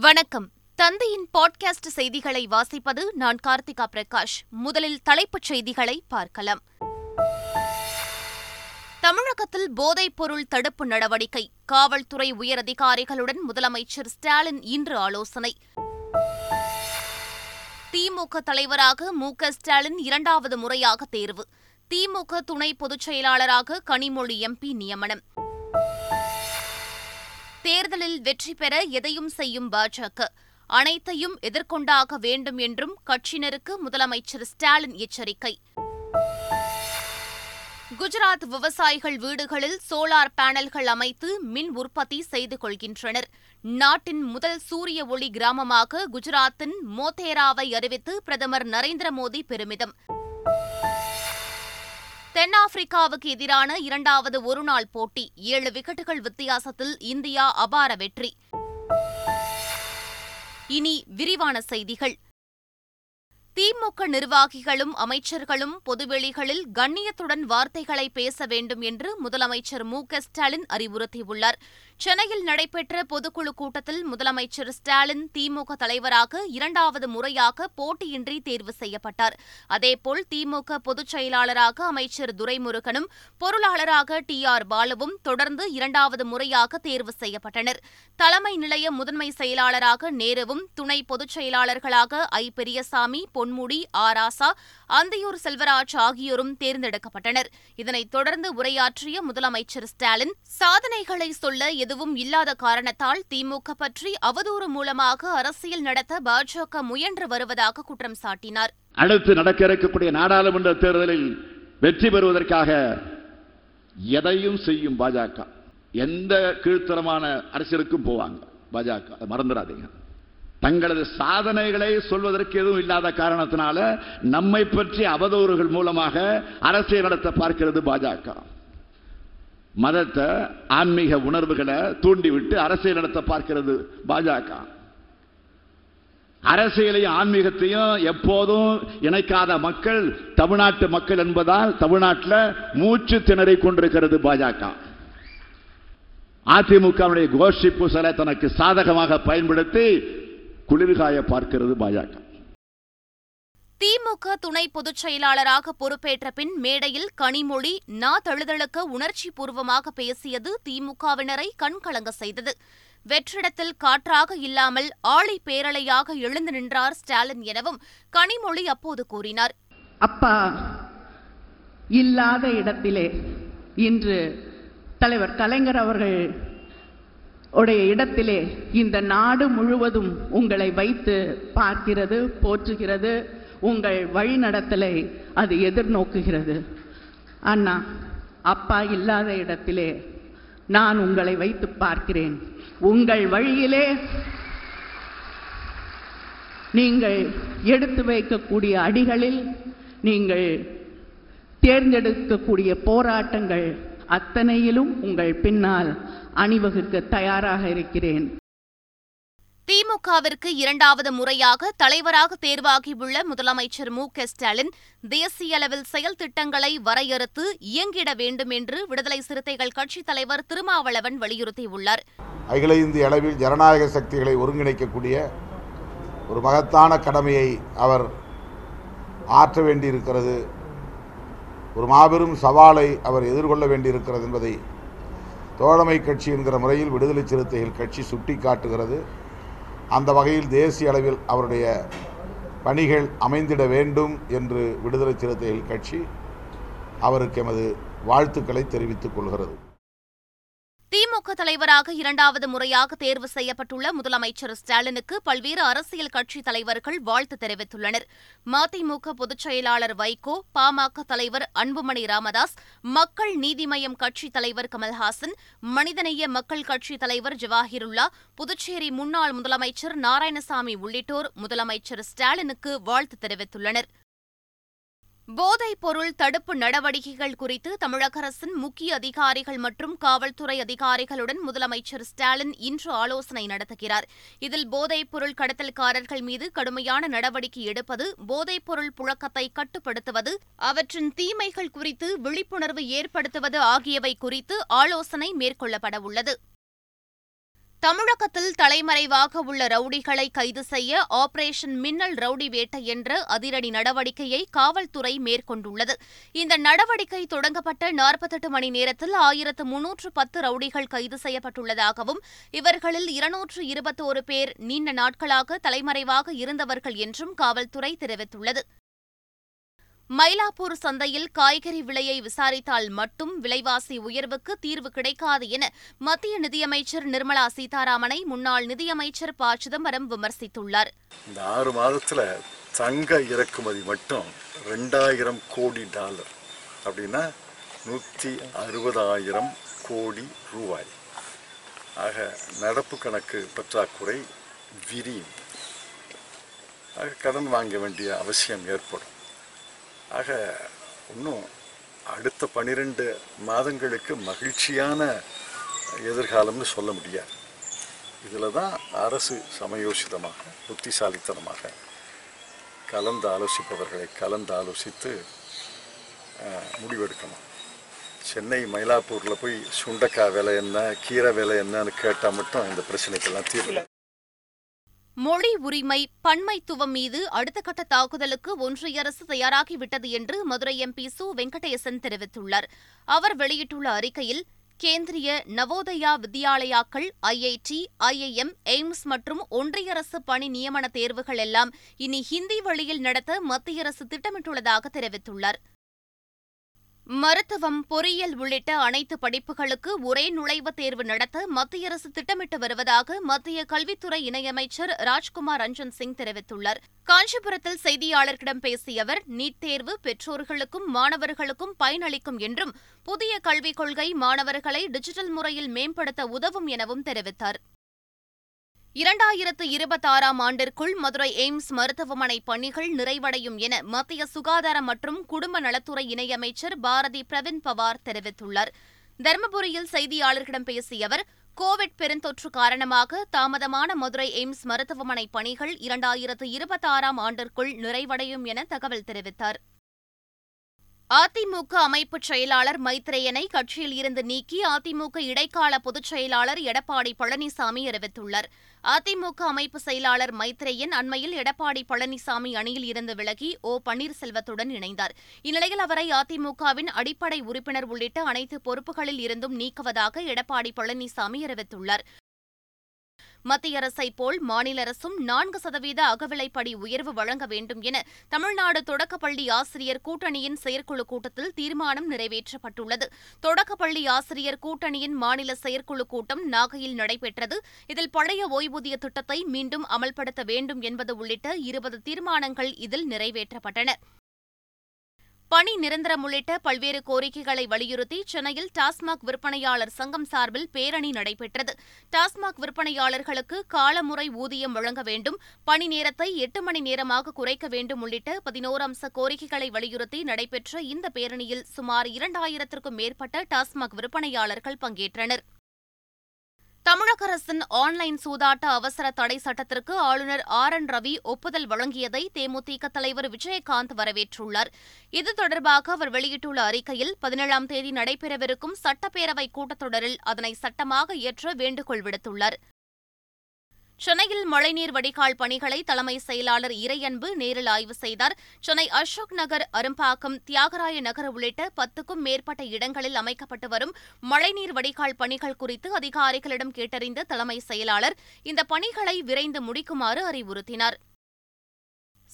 வணக்கம். தந்தையின் பாட்காஸ்ட் செய்திகளை வாசிப்பது நான் கார்த்திகா பிரகாஷ். முதலில் தலைப்புச் செய்திகளை பார்க்கலாம். தமிழகத்தில் போதைப்பொருள் தடுப்பு நடவடிக்கை. காவல்துறை உயரதிகாரிகளுடன் முதலமைச்சர் ஸ்டாலின் இன்று ஆலோசனை. திமுக தலைவராக மு ஸ்டாலின் இரண்டாவது முறையாக தேர்வு. திமுக துணை பொதுச் செயலாளராக கனிமொழி எம்பி நியமனம். தேர்தலில் வெற்றி பெற எதையும் செய்யும் பாஜக. அனைத்தையும் எதிர்கொண்டாக வேண்டும் என்றும் கட்சியினருக்கு முதலமைச்சர் ஸ்டாலின் எச்சரிக்கை. குஜராத் விவசாயிகள் வீடுகளில் சோலார் பேனல்கள் அமைத்து மின் உற்பத்தி செய்து கொள்கின்றனர். நாட்டின் முதல் சூரிய ஒளி கிராமமாக குஜராத்தின் மோத்தேராவை அறிவித்து பிரதமர் நரேந்திர மோடி பெருமிதம். தென்னாப்பிரிக்காவுக்கு எதிரான இரண்டாவது ஒருநாள் போட்டி. ஏழு விக்கெட்டுகள் வித்தியாசத்தில் இந்தியா அபார வெற்றி. இனி விரிவான செய்திகள். திமுக நிர்வாகிகளும் அமைச்சர்களும் பொதுவெளிகளில் கண்ணியத்துடன் வார்த்தைகளை பேச வேண்டும் என்று முதலமைச்சர் மு க ஸ்டாலின் அறிவுறுத்தியுள்ளார். சென்னையில் நடைபெற்ற பொதுக்குழு கூட்டத்தில் முதலமைச்சர் ஸ்டாலின் திமுக தலைவராக இரண்டாவது முறையாக போட்டியின்றி தேர்வு செய்யப்பட்டார். அதேபோல் திமுக பொதுச் செயலாளராக அமைச்சர் துரைமுருகனும் பொருளாளராக டி ஆர் பாலுவும் தொடர்ந்து இரண்டாவது முறையாக தேர்வு செய்யப்பட்டனர். தலைமை நிலைய முதன்மை செயலாளராக நேருவும் துணை பொதுச் செயலாளர்களாக ஐ பெரியசாமி பொன்முடி ஆராசா அந்தையூர் செல்வராஜ் ஆகியோரும் தேர்ந்தெடுக்கப்பட்டனர். இதனைத் தொடர்ந்து உரையாற்றிய முதலமைச்சர் ஸ்டாலின் சாதனைகளை சொல்ல எதுவும் இல்லாத காரணத்தால் திமுக பற்றி அவதூறு மூலமாக அரசியல் நடத்த பாஜக முயன்று வருவதாக குற்றம் சாட்டினார். அடுத்து நடக்க இருக்கக்கூடிய நாடாளுமன்ற தேர்தலில் வெற்றி பெறுவதற்காக எதையும் செய்யும் பாஜக. எந்த கீழ்த்தரமான அரசியலுக்கும் போவாங்க பாஜக. மறந்துடாதீங்க. தங்களது சாதனைகளை சொல்வதற்கு எதுவும் இல்லாத காரணத்தினால நம்மை பற்றி அவதூறுகள் மூலமாக அரசியல் நடத்த பார்க்கிறது பாஜக. மதத்தை ஆன்மீக உணர்வுகளை தூண்டிவிட்டு அரசியல் நடத்த பார்க்கிறது பாஜக. அரசியலையும் ஆன்மீகத்தையும் எப்போதும் இணைக்காத மக்கள் தமிழ்நாட்டு மக்கள் என்பதால் தமிழ்நாட்டில் மூச்சு திணறி கொண்டிருக்கிறது பாஜக. அதிமுகவுடைய கோஷிப்பு சில தனக்கு சாதகமாக பயன்படுத்தி குளிர்காய பார்க்கிறது பாஜக. திமுக துணை பொதுச் செயலாளராக பொறுப்பேற்ற பின் மேடையில் கனிமொழி நா தழுதழுக்க உணர்ச்சி பூர்வமாக பேசியது திமுகவினரை கண்கலங்க செய்தது. வெற்றிடத்தில் காற்றாக இல்லாமல் ஆளை பேரலையாக எழுந்து நின்றார் ஸ்டாலின் எனவும் கனிமொழி அப்போது கூறினார். அப்பா இல்லாத இடத்திலே இன்று தலைவர் கலைஞர் அவர்கள் உடைய இடத்திலே இந்த நாடு முழுவதும் உங்களை வைத்து பார்க்கிறது போற்றுகிறது. உங்கள் வழிநடத்தலை அது எதிர்நோக்குகிறது. அண்ணா அப்பா இல்லாத இடத்திலே நான் உங்களை வைத்து பார்க்கிறேன். உங்கள் வழியிலே நீங்கள் எடுத்து வைக்கக்கூடிய அடிகளில் நீங்கள் தேர்ந்தெடுக்கக்கூடிய போராட்டங்கள் அத்தனையிலும் உங்கள் பின்னால் அணிவகுக்க தயாராக இருக்கிறேன். திமுகவிற்கு இரண்டாவது முறையாக தலைவராக தேர்வாகியுள்ள முதலமைச்சர் மு க ஸ்டாலின் தேசிய அளவில் செயல் திட்டங்களை வரையறுத்து இயங்கிட வேண்டும் என்று விடுதலை சிறுத்தைகள் கட்சித் தலைவர் திருமாவளவன் வலியுறுத்தியுள்ளார். அகில இந்திய அளவில் ஜனநாயக சக்திகளை ஒருங்கிணைக்கக்கூடிய ஒரு மகத்தான கடமையை அவர் ஆற்ற வேண்டியிருக்கிறது. ஒரு மாபெரும் சவாலை அவர் எதிர்கொள்ள வேண்டியிருக்கிறது என்பதை தோழமை கட்சி என்கிற முறையில் விடுதலை சிறுத்தைகள் கட்சி சுட்டி காட்டுகிறது அந்த வகையில் தேசிய அளவில் அவருடைய பணிகள் அமைந்திட வேண்டும் என்று விடுதலை சிறுத்தைகள் கட்சி அவருக்கு எமது வாழ்த்துக்களை தெரிவித்துக் கொள்கிறது. திமுக தலைவராக இரண்டாவது முறையாக தேர்வு செய்யப்பட்டுள்ள முதலமைச்சர் ஸ்டாலினுக்கு பல்வேறு அரசியல் கட்சித் தலைவர்கள் வாழ்த்து தெரிவித்துள்ளனர். மதிமுக பொதுச் செயலாளர் வைகோ பாமக தலைவர் அன்புமணி ராமதாஸ் மக்கள் நீதி மய்யம் கட்சித் தலைவர் கமல்ஹாசன் மனிதநேய மக்கள் கட்சித் தலைவர் ஜவாஹிருல்லா புதுச்சேரி முன்னாள் முதலமைச்சர் நாராயணசாமி உள்ளிட்டோர் முதலமைச்சர் ஸ்டாலினுக்கு வாழ்த்து தெரிவித்துள்ளனர். போதைப் பொருள் தடுப்பு நடவடிக்கைகள் குறித்து தமிழக அரசின் முக்கிய அதிகாரிகள் மற்றும் காவல்துறை அதிகாரிகளுடன் முதலமைச்சர் ஸ்டாலின் இன்று ஆலோசனை நடத்துகிறார். இதில் போதைப் பொருள் கடத்தல்காரர்கள் மீது கடுமையான நடவடிக்கை எடுப்பது போதைப் பொருள் புழக்கத்தை கட்டுப்படுத்துவது அவற்றின் தீமைகள் குறித்து விழிப்புணர்வு ஏற்படுத்துவது ஆகியவை குறித்து ஆலோசனை மேற்கொள்ளப்படவுள்ளது. தமிழகத்தில் தலைமறைவாக உள்ள ரவுடிகளை கைது செய்ய ஆபரேஷன் மின்னல் ரவுடி வேட்டை என்ற அதிரடி நடவடிக்கையை காவல்துறை மேற்கொண்டுள்ளது. இந்த நடவடிக்கை தொடங்கப்பட்ட நாற்பத்தெட்டு மணி நேரத்தில் ஆயிரத்து முன்னூற்று பத்து ரவுடிகள் கைது செய்யப்பட்டுள்ளதாகவும் இவர்களில் இருநூற்று இருபத்தோரு பேர் நீண்ட நாட்களாக தலைமறைவாக இருந்தவர்கள் என்றும் காவல்துறை தெரிவித்துள்ளது. மயிலாப்பூர் சந்தையில் காய்கறி விலையை விசாரித்தால் மட்டும் விலைவாசி உயர்வுக்கு தீர்வு கிடைக்காது என மத்திய நிதியமைச்சர் நிர்மலா சீதாராமனை முன்னாள் நிதியமைச்சர் ப. சிதம்பரம் விமர்சித்துள்ளார். இந்த ஆறு மாதத்தில் தங்க இறக்குமதி மட்டும் ரெண்டாயிரம் கோடி டாலர் அப்படின்னா நூற்றி அறுபதாயிரம் கோடி ரூபாய். ஆக நடப்பு கணக்கு பற்றாக்குறை விரியும். ஆக கடன் வாங்க வேண்டிய அவசியம் ஏற்படும். ஆக இன்னும் அடுத்த பன்னிரெண்டு மாதங்களுக்கு மகிழ்ச்சியான எதிர்காலம்னு சொல்ல முடியாது. இதில் தான் அரசு சமயோசிதமாக புத்திசாலித்தனமாக கலந்து ஆலோசிப்பவர்களை கலந்து ஆலோசித்து முடிவெடுக்கணும். சென்னை மயிலாப்பூரில் போய் சுண்டக்காய் விலை என்ன கீரை விலை என்னன்னு கேட்டால் மட்டும் இந்த பிரச்சனைக்கெல்லாம் தீர்வு. மொழி உரிமை பன்மைத்துவம் மீது அடுத்த கட்ட தாக்குதலுக்கு ஒன்றிய அரசு தயாராகிவிட்டது என்று மதுரை எம்பி சு வெங்கடேசன் தெரிவித்துள்ளார். அவர் வெளியிட்டுள்ள அறிக்கையில் கேந்திரிய நவோதயா வித்யாலயாக்கள் ஐஐடி ஐஐஎம் எய்ம்ஸ் மற்றும் ஒன்றிய அரசு பணி நியமன தேர்வுகள் எல்லாம் இனி ஹிந்தி வழியில் நடத்த மத்திய அரசு திட்டமிட்டுள்ளதாக தெரிவித்துள்ளார். மருத்துவம் பொறியியல் உள்ளிட்ட அனைத்து படிப்புகளுக்கு ஒரே நுழைவுத் தேர்வு நடத்த மத்திய அரசு திட்டமிட்டு வருவதாக மத்திய கல்வித்துறை இணையமைச்சர் ராஜ்குமார் ரஞ்சன் சிங் தெரிவித்துள்ளார். காஞ்சிபுரத்தில் செய்தியாளர்களிடம் பேசிய அவர் நீட் தேர்வு பெற்றோர்களுக்கும் மாணவர்களுக்கும் பயனளிக்கும் என்றும் புதிய கல்விக் கொள்கை மாணவர்களை டிஜிட்டல் முறையில் மேம்படுத்த உதவும் எனவும் தெரிவித்தார். இரண்டாயிரத்து இருபத்தாறாம் ஆண்டிற்குள் மதுரை எய்ம்ஸ் மருத்துவமனை பணிகள் நிறைவடையும் என மத்திய சுகாதார மற்றும் குடும்ப நலத்துறை இணையமைச்சர் பாரதி பிரவின் பவார் தெரிவித்துள்ளார். தருமபுரியில் செய்தியாளர்களிடம் பேசிய அவர் கோவிட் பெருந்தொற்று காரணமாக தாமதமான மதுரை எய்ம்ஸ் மருத்துவமனை பணிகள் இரண்டாயிரத்து இருபத்தாறாம் ஆண்டிற்குள் நிறைவடையும் என தகவல் தெரிவித்தார். அதிமுக அமைப்புச் செயலாளர் மைத்ரேயனை கட்சியில் இருந்து நீக்கி அதிமுக இடைக்கால பொதுச் செயலாளர் எடப்பாடி பழனிசாமி அறிவித்துள்ளார். அதிமுக அமைப்பு செயலாளர் மைத்ரேயன் அண்மையில் எடப்பாடி பழனிசாமி அணியில் இருந்து விலகி ஓ. பன்னீர்செல்வத்துடன் இணைந்தார். இந்நிலையில் அவரை அதிமுகவின் அடிப்படை உறுப்பினர் உள்ளிட்ட அனைத்து பொறுப்புகளில் இருந்தும் நீக்குவதாக எடப்பாடி பழனிசாமி அறிவித்துள்ளார். மத்திய அரசைப் போல் மாநில அரசும் நான்கு சதவீத அகவிலைப்படி உயர்வு வழங்க வேண்டும் என தமிழ்நாடு தொடக்கப்பள்ளி ஆசிரியர் கூட்டணியின் செயற்குழு கூட்டத்தில் தீர்மானம் நிறைவேற்றப்பட்டுள்ளது. தொடக்கப்பள்ளி ஆசிரியர் கூட்டணியின் மாநில செயற்குழு கூட்டம் நாகையில் நடைபெற்றது. இதில் பழைய ஓய்வூதிய திட்டத்தை மீண்டும் அமல்படுத்த வேண்டும் என்பது உள்ளிட்ட இருபது தீர்மானங்கள் இதில் நிறைவேற்றப்பட்டன. பணி நிரந்தரம் உள்ளிட்ட பல்வேறு கோரிக்கைகளை வலியுறுத்தி சென்னையில் டாஸ்மாக் விற்பனையாளர் சங்கம் சார்பில் பேரணி நடைபெற்றது. டாஸ்மாக் விற்பனையாளர்களுக்கு காலமுறை ஊதியம் வழங்க வேண்டும் பணி நேரத்தை எட்டு மணி நேரமாக குறைக்க வேண்டும் உள்ளிட்ட பதினோரு அம்ச கோரிக்கைகளை வலியுறுத்தி நடைபெற்ற இந்த பேரணியில் சுமார் இரண்டாயிரத்திற்கும் மேற்பட்ட டாஸ்மாக் விற்பனையாளர்கள் பங்கேற்றனர். தமிழக அரசின் ஆன்லைன் சூதாட்ட அவசர தடை சட்டத்திற்கு ஆளுநர் ஆர் என் ரவி ஒப்புதல் வழங்கியதை தேமுதிக தலைவர் விஜயகாந்த் வரவேற்றுள்ளார். இது தொடர்பாக அவர் வெளியிட்டுள்ள அறிக்கையில் பதினேழாம் தேதி நடைபெறவிருக்கும் சட்டப்பேரவை கூட்டத்தொடரில் அதனை சட்டமாக இயற்ற வேண்டுகோள் விடுத்துள்ளார். சென்னையில் மழைநீர் வடிகால் பணிகளை தலைமை செயலாளர் இறையன்பு நேரில் ஆய்வு செய்தார். சென்னை அசோக் நகர் அரும்பாக்கம் தியாகராய நகர் உள்ளிட்ட பத்துக்கும் மேற்பட்ட இடங்களில் அமைக்கப்பட்டு வரும் மழைநீர் வடிகால் பணிகள் குறித்து அதிகாரிகளிடம் கேட்டறிந்த தலைமை செயலாளர் இந்த பணிகளை விரைந்து முடிக்குமாறு அறிவுறுத்தினார்.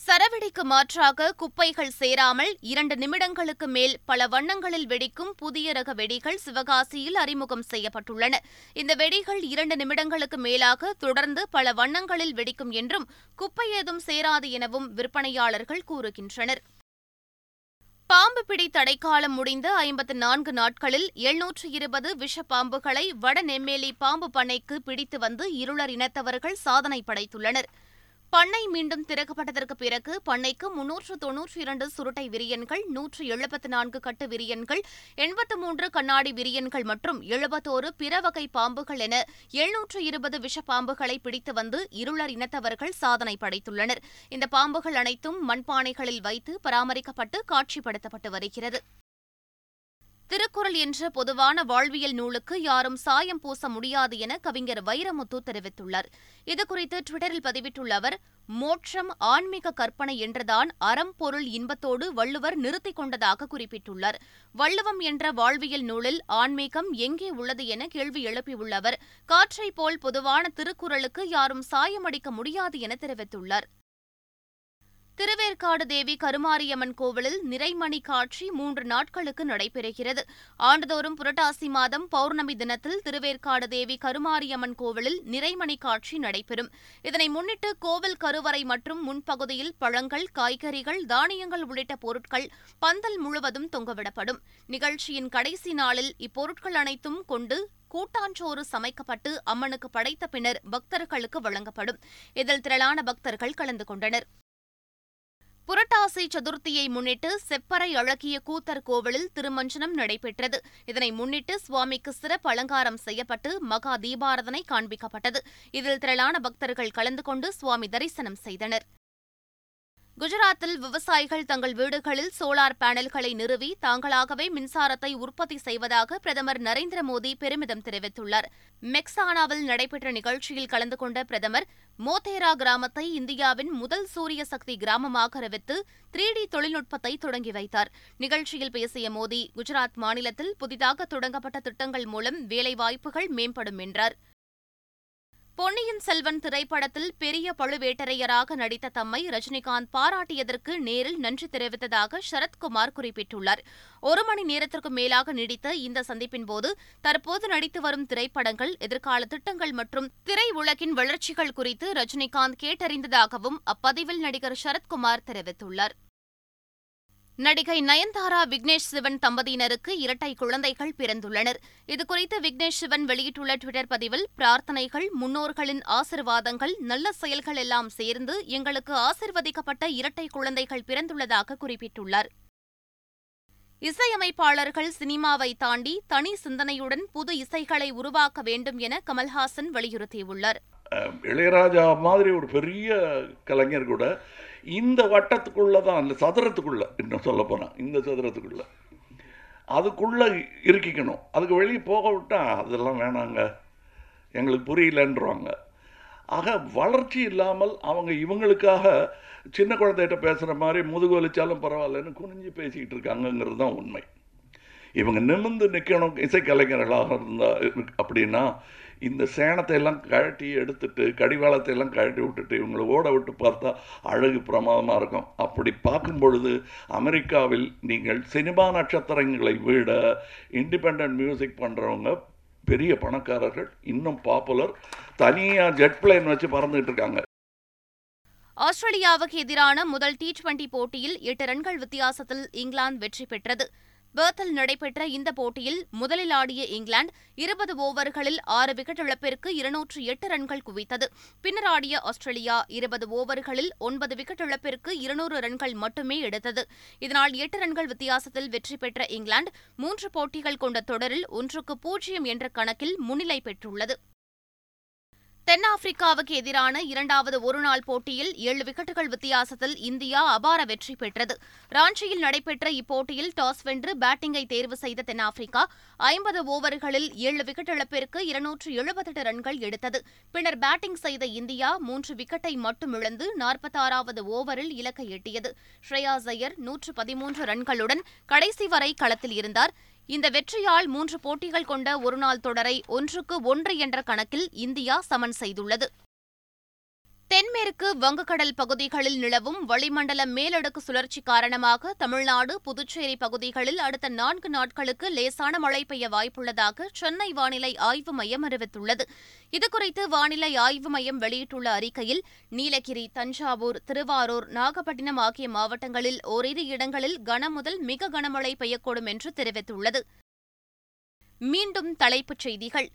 சரவெடிக்கு மாற்றாக குப்பைகள் சேராமல் இரண்டு நிமிடங்களுக்கு மேல் பல வண்ணங்களில் வெடிக்கும் புதிய ரக வெடிகள் சிவகாசியில் அறிமுகம் செய்யப்பட்டுள்ளன. இந்த வெடிகள் இரண்டு நிமிடங்களுக்கு மேலாக தொடர்ந்து பல வண்ணங்களில் வெடிக்கும் என்றும் குப்பை ஏதும் சேராது எனவும் விற்பனையாளர்கள் கூறுகின்றனர். பாம்பு பிடி தடைக்காலம் முடிந்த ஐம்பத்து நான்கு நாட்களில் எழுநூற்று இருபது விஷ பாம்புகளை வட வடநெம்மேலி பாம்பு பண்ணைக்கு பிடித்து வந்து இருளர் இனத்தவர்கள் சாதனை படைத்துள்ளனர். பண்ணை மீண்டும் திறக்கப்பட்டதற்கு பிறகு பண்ணைக்கு முன்னூற்று தொன்னூற்றி இரண்டு சுருட்டை விரியன்கள் நூற்று எழுபத்து நான்கு கட்டு விரியன்கள் எண்பத்து மூன்று கண்ணாடி விரியன்கள் மற்றும் எழுபத்தோரு பிற வகை பாம்புகள் என எழுநூற்று இருபது விஷப்பாம்புகளை பிடித்து வந்து இருளர் இனத்தவர்கள் சாதனை படைத்துள்ளனர். இந்த பாம்புகள் அனைத்தும் மண்பானைகளில் வைத்து பராமரிக்கப்பட்டு காட்சிப்படுத்தப்பட்டு வருகிறது. திருக்குறள் என்ற பொதுவான வாழ்வியல் நூலுக்கு யாரும் சாயம் பூச முடியாது என கவிஞர் வைரமுத்து தெரிவித்துள்ளார். இதுகுறித்து டுவிட்டரில் பதிவிட்டுள்ள அவர் மோட்சம் ஆன்மீக கற்பனை என்றுதான் அறம் பொருள் இன்பத்தோடு வள்ளுவர் நிறுத்திக் கொண்டதாக குறிப்பிட்டுள்ளார். வள்ளுவம் என்ற வாழ்வியல் நூலில் ஆன்மீகம் எங்கே உள்ளது என கேள்வி எழுப்பியுள்ள அவர் காற்றைப் போல் பொதுவான திருக்குறளுக்கு யாரும் சாயமடிக்க முடியாது என தெரிவித்துள்ளார். திருவேற்காடு தேவி கருமாரியம்மன் கோவிலில் நிறைமணி காட்சி மூன்று நாட்களுக்கு நடைபெறுகிறது. ஆண்டுதோறும் புரட்டாசி மாதம் பௌர்ணமி தினத்தில் திருவேற்காடு தேவி கருமாரியம்மன் கோவிலில் நிறைமணி காட்சி நடைபெறும். இதனை முன்னிட்டு கோவில் கருவறை மற்றும் முன்பகுதியில் பழங்கள் காய்கறிகள் தானியங்கள் உள்ளிட்ட பொருட்கள் பந்தல் முழுவதும் தொங்கவிடப்படும். நிகழ்ச்சியின் கடைசி நாளில் இப்பொருட்கள் அனைத்தும் கொண்டு கூட்டாஞ்சோறு சமைக்கப்பட்டு அம்மனுக்கு படைத்த பின்னர் பக்தர்களுக்கு வழங்கப்படும். இதில் திரளான பக்தர்கள் கலந்து கொண்டனர். புரட்டாசி சதுர்த்தியை முன்னிட்டு செப்பறை அழகிய கூத்தர் கோவிலில் திருமஞ்சனம் நடைபெற்றது. இதனை முன்னிட்டு சுவாமிக்கு சிறப்பு அலங்காரம் செய்யப்பட்டு மகா தீபாரதனை காண்பிக்கப்பட்டது. இதில் திரளான பக்தர்கள் கலந்து கொண்டு சுவாமி தரிசனம் செய்தனர். குஜராத்தில் விவசாயிகள் தங்கள் வீடுகளில் சோலார் பேனல்களை நிறுவி தாங்களாகவே மின்சாரத்தை உற்பத்தி செய்வதாக பிரதமர் நரேந்திர மோடி பெருமிதம் தெரிவித்துள்ளார். மெக்சானாவில் நடைபெற்ற நிகழ்ச்சியில் கலந்து கொண்ட பிரதமர் மோத்தேரா கிராமத்தை இந்தியாவின் முதல் சூரிய சக்தி கிராமமாக அறிவித்து த்ரீ டி தொழில்நுட்பத்தை தொடங்கி வைத்தார். நிகழ்ச்சியில் பேசிய மோடி குஜராத் மாநிலத்தில் புதிதாக தொடங்கப்பட்ட திட்டங்கள் மூலம் வேலைவாய்ப்புகள் மேம்படும் என்றார். பொன்னியின் செல்வன் திரைப்படத்தில் பெரிய பழுவேட்டரையராக நடித்த தம்மை ரஜினிகாந்த் பாராட்டியதற்கு நேரில் நன்றி தெரிவித்ததாக சரத்குமார் குறிப்பிட்டுள்ளார். ஒரு மணி நேரத்திற்கும் மேலாக நீடித்த இந்த சந்திப்பின்போது தற்போது நடித்து வரும் திரைப்படங்கள் எதிர்கால திட்டங்கள் மற்றும் திரை உலகின் வளர்ச்சிகள் குறித்து ரஜினிகாந்த் கேட்டறிந்ததாகவும் அப்பதிவில் நடிகர் சரத்குமார் தெரிவித்துள்ளார். நடிகை நயன்தாரா விக்னேஷ் சிவன் தம்பதியினருக்கு இரட்டை குழந்தைகள் பிறந்துள்ளனர். இதுகுறித்து விக்னேஷ் சிவன் வெளியிட்டுள்ள டுவிட்டர் பதிவில் பிரார்த்தனைகள் முன்னோர்களின் ஆசிர்வாதங்கள் நல்ல செயல்கள் எல்லாம் சேர்ந்து எங்களுக்கு ஆசிர்வதிக்கப்பட்ட இரட்டை குழந்தைகள் பிறந்துள்ளதாக குறிப்பிட்டுள்ளார். இசையமைப்பாளர்கள் சினிமாவை தாண்டி தனி சிந்தனையுடன் புது இசைகளை உருவாக்க வேண்டும் என கமல்ஹாசன் வலியுறுத்தியுள்ளார். இளையராஜா மாதிரி ஒரு பெரிய கலைஞர் கூட இந்த வட்டத்துக்குள்ளே தான் அந்த சதுரத்துக்குள்ளே இன்னும் சொல்ல போனால் இந்த சதுரத்துக்குள்ளே. அதுக்குள்ளே இருக்கிக்கணும் அதுக்கு வெளியே போக விட்டா அதெல்லாம் வேணாங்க. எங்களுக்கு புரியலன்றவாங்க. ஆக வளர்ச்சி இல்லாமல் அவங்க இவங்களுக்காக சின்ன குழந்தைகிட்ட பேசுகிற மாதிரி முதுகு வலிச்சாலும் பரவாயில்லன்னு குனிஞ்சு பேசிக்கிட்டு இருக்காங்கங்கிறது தான் உண்மை. இவங்க நிமிர்ந்து நிற்கணும் இசைக்கலைஞர்களாக இருந்தால் அப்படின்னா இந்த சேனத்தை எல்லாம் கழட்டி எடுத்துட்டு கடிவாளத்தை எல்லாம் கழட்டி விட்டுட்டு இவங்களை ஓட விட்டு பார்த்தா அழகு பிரமாதமாக இருக்கும். அப்படி பார்க்கும் பொழுது அமெரிக்காவில் நீங்கள் சினிமா நட்சத்திரங்களை விட இண்டிபெண்ட் மியூசிக் பண்ணுறவங்க பெரிய பணக்காரர்கள் இன்னும் பாப்புலர் தனியாக ஜெட் பிளேன் வச்சு பறந்துகிட்டு இருக்காங்க. ஆஸ்திரேலியாவுக்கு எதிரான முதல் டி டுவெண்டி போட்டியில் எட்டு ரன்கள் வித்தியாசத்தில் இங்கிலாந்து வெற்றி பெற்றது. பேர்த்தில் நடைபெற்ற இந்த போட்டியில் முதலில் ஆடிய இங்கிலாந்து இருபது ஓவர்களில் ஆறு விக்கெட் இழப்பிற்கு இருநூற்று எட்டு ரன்கள் குவித்தது. பின்னர் ஆடிய ஆஸ்திரேலியா இருபது ஓவர்களில் ஒன்பது விக்கெட் இழப்பிற்கு இருநூறு ரன்கள் மட்டுமே எடுத்தது. இதனால் எட்டு ரன்கள் வித்தியாசத்தில் வெற்றி பெற்ற இங்கிலாந்து மூன்று போட்டிகள் கொண்ட தொடரில் ஒன்றுக்கு பூஜ்ஜியம் என்ற கணக்கில் முன்னிலை பெற்றுள்ளது. தென்னாப்பிரிக்காவுக்கு எதிரான இரண்டாவது ஒருநாள் போட்டியில் ஏழு விக்கெட்டுகள் வித்தியாசத்தில் இந்தியா அபார வெற்றி பெற்றது. ராஞ்சியில் நடைபெற்ற இப்போட்டியில் டாஸ் வென்று பேட்டிங்கை தேர்வு செய்த தென்னாப்பிரிக்கா ஐம்பது ஓவர்களில் ஏழு விக்கெட் இழப்பிற்கு இருநூற்று எழுபத்தெட்டு ரன்கள் எடுத்தது. பின்னர் பேட்டிங் செய்த இந்தியா மூன்று விக்கெட்டை மட்டும் இழந்து நாற்பத்தாறாவது ஓவரில் இலக்கை எட்டியது. ஸ்ரேயா ஜயர் நூற்று பதிமூன்று ரன்களுடன் கடைசி வரை களத்தில் இருந்தார். இந்த வெற்றியால் மூன்று போட்டிகள் கொண்ட ஒருநாள் தொடரை ஒன்றுக்கு ஒன்று என்ற கணக்கில் இந்தியா சமன் செய்துள்ளது. தென்மேற்கு வங்கக்கடல் பகுதிகளில் நிலவும் வளிமண்டல மேலடுக்கு சுழற்சி காரணமாக தமிழ்நாடு புதுச்சேரி பகுதிகளில் அடுத்த நான்கு நாட்களுக்கு லேசான மழை பெய்ய வாய்ப்புள்ளதாக சென்னை வானிலை ஆய்வு மையம் அறிவித்துள்ளது. இதுகுறித்து வானிலை ஆய்வு மையம் வெளியிட்டுள்ள அறிக்கையில் நீலகிரி தஞ்சாவூர் திருவாரூர் நாகப்பட்டினம் ஆகிய மாவட்டங்களில் ஓரிரு இடங்களில் கனமுதல் மிக கனமழை பெய்யக்கூடும் என்று தெரிவித்துள்ளது. மீண்டும் தலைப்புச் செய்திகள்.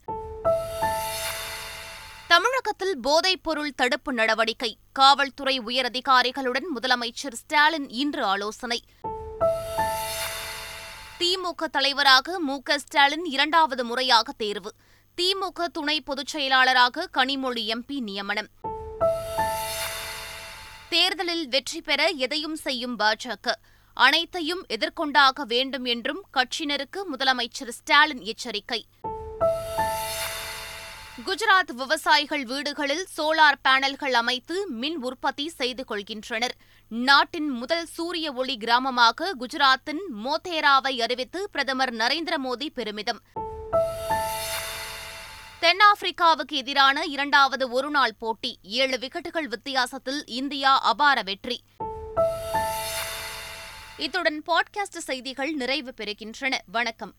தமிழகத்தில் போதைப்பொருள் தடுப்பு நடவடிக்கை. காவல்துறை உயரதிகாரிகளுடன் முதலமைச்சர் ஸ்டாலின் இன்று ஆலோசனை. திமுக தலைவராக மு க ஸ்டாலின் இரண்டாவது முறையாக தேர்வு. திமுக துணை பொதுச் செயலாளராக கனிமொழி எம்பி நியமனம். தேர்தலில் வெற்றி பெற எதையும் செய்யும் பாஜக அனைத்தையும் எதிர்கொண்டாக வேண்டும் என்றும் கட்சியினருக்கு முதலமைச்சர் ஸ்டாலின் எச்சரிக்கை. குஜராத் விவசாயிகள் வீடுகளில் சோலார் பேனல்கள் அமைத்து மின் உற்பத்தி செய்து கொள்கின்றனர். நாட்டின் முதல் சூரிய ஒளி கிராமமாக குஜராத்தின் மோத்தேராவை அறிவித்து பிரதமர் நரேந்திர மோடி பெருமிதம். தென்னாப்பிரிக்காவுக்கு எதிரான இரண்டாவது ஒருநாள் போட்டி. ஏழு விக்கெட்டுகள் வித்தியாசத்தில் இந்தியா அபார வெற்றி. இத்துடன் பாட்காஸ்ட் செய்திகள் நிறைவு பெறுகின்றன. வணக்கம்.